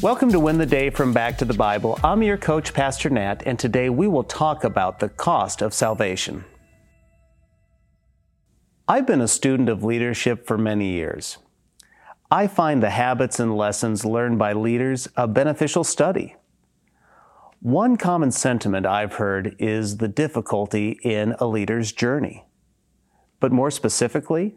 Welcome to Win the Day from Back to the Bible. I'm your coach, Pastor Nat, and today we will talk about the cost of salvation. I've been a student of leadership for many years. I find the habits and lessons learned by leaders a beneficial study. One common sentiment I've heard is the difficulty in a leader's journey. But more specifically,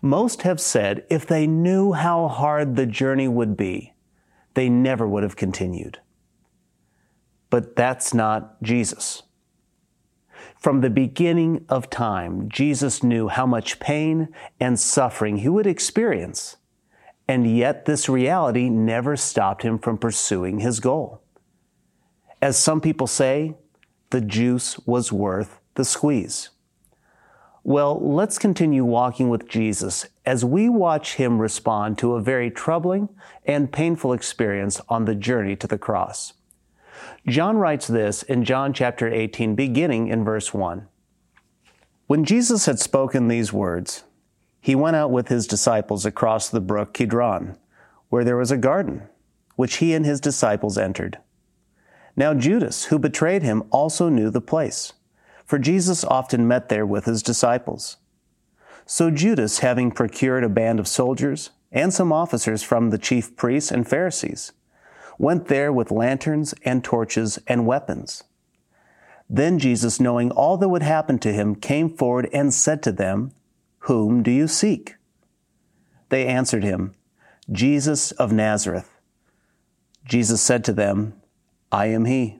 most have said if they knew how hard the journey would be, they never would have continued. But that's not Jesus. From the beginning of time, Jesus knew how much pain and suffering he would experience, and yet this reality never stopped him from pursuing his goal. As some people say, the juice was worth the squeeze. Well, let's continue walking with Jesus as we watch him respond to a very troubling and painful experience on the journey to the cross. John writes this in John chapter 18, beginning in verse 1. When Jesus had spoken these words, he went out with his disciples across the brook Kidron, where there was a garden, which he and his disciples entered. Now Judas, who betrayed him, also knew the place for Jesus often met there with his disciples. So Judas, having procured a band of soldiers and some officers from the chief priests and Pharisees, went there with lanterns and torches and weapons. Then Jesus, knowing all that would happen to him, came forward and said to them, Whom do you seek? They answered him, Jesus of Nazareth. Jesus said to them, I am he.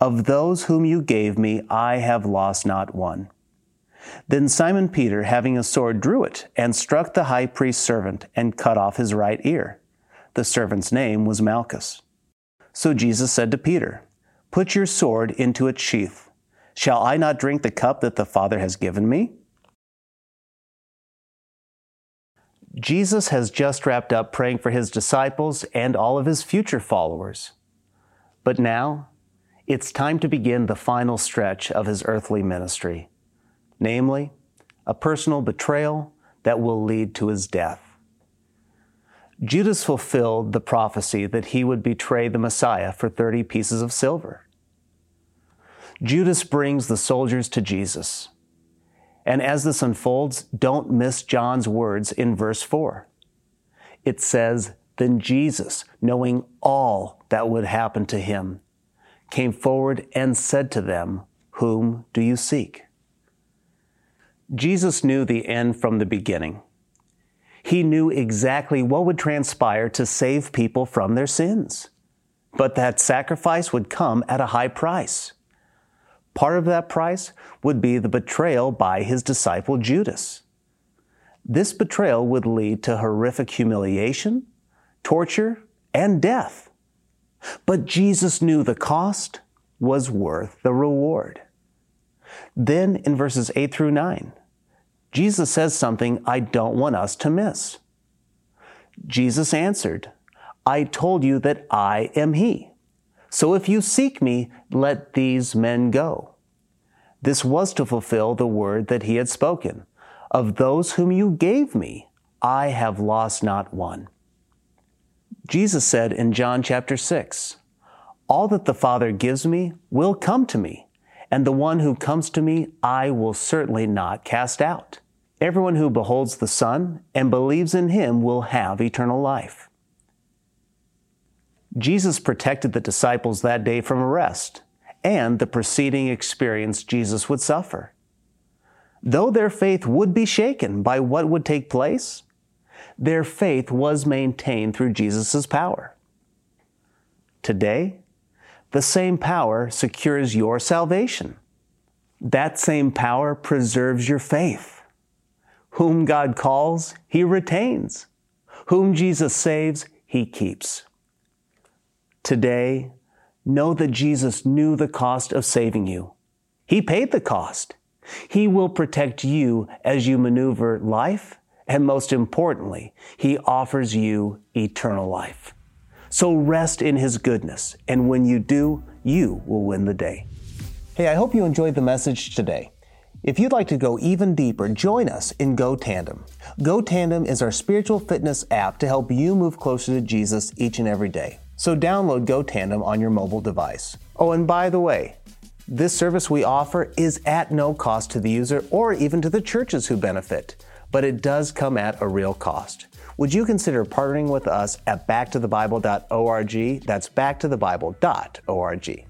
Of those whom you gave me, I have lost not one. Then Simon Peter, having a sword, drew it and struck the high priest's servant and cut off his right ear. The servant's name was Malchus. So Jesus said to Peter, Put your sword into its sheath. Shall I not drink the cup that the Father has given me? Jesus has just wrapped up praying for his disciples and all of his future followers. But now, it's time to begin the final stretch of his earthly ministry, namely, a personal betrayal that will lead to his death. Judas fulfilled the prophecy that he would betray the Messiah for 30 pieces of silver. Judas brings the soldiers to Jesus. And as this unfolds, don't miss John's words in verse 4. It says, Then Jesus, knowing all that would happen to him, came forward and said to them, Whom do you seek? Jesus knew the end from the beginning. He knew exactly what would transpire to save people from their sins. But that sacrifice would come at a high price. Part of that price would be the betrayal by his disciple Judas. This betrayal would lead to horrific humiliation, torture, and death. But Jesus knew the cost was worth the reward. Then in verses 8 through 9, Jesus says something I don't want us to miss. Jesus answered, I told you that I am He. So if you seek me, let these men go. This was to fulfill the word that he had spoken. Of those whom you gave me, I have lost not one. Jesus said in John chapter 6, All that the Father gives me will come to me, and the one who comes to me I will certainly not cast out. Everyone who beholds the Son and believes in him will have eternal life. Jesus protected the disciples that day from arrest and the preceding experience Jesus would suffer. Though their faith would be shaken by what would take place, their faith was maintained through Jesus' power. Today, the same power secures your salvation. That same power preserves your faith. Whom God calls, He retains. Whom Jesus saves, He keeps. Today, know that Jesus knew the cost of saving you. He paid the cost. He will protect you as you maneuver life, and most importantly, He offers you eternal life. So rest in His goodness, and when you do, you will win the day. Hey, I hope you enjoyed the message today. If you'd like to go even deeper, join us in Go Tandem. Go Tandem is our spiritual fitness app to help you move closer to Jesus each and every day. So download Go Tandem on your mobile device. Oh, and by the way, this service we offer is at no cost to the user or even to the churches who benefit, but it does come at a real cost. Would you consider partnering with us at backtothebible.org? That's backtothebible.org.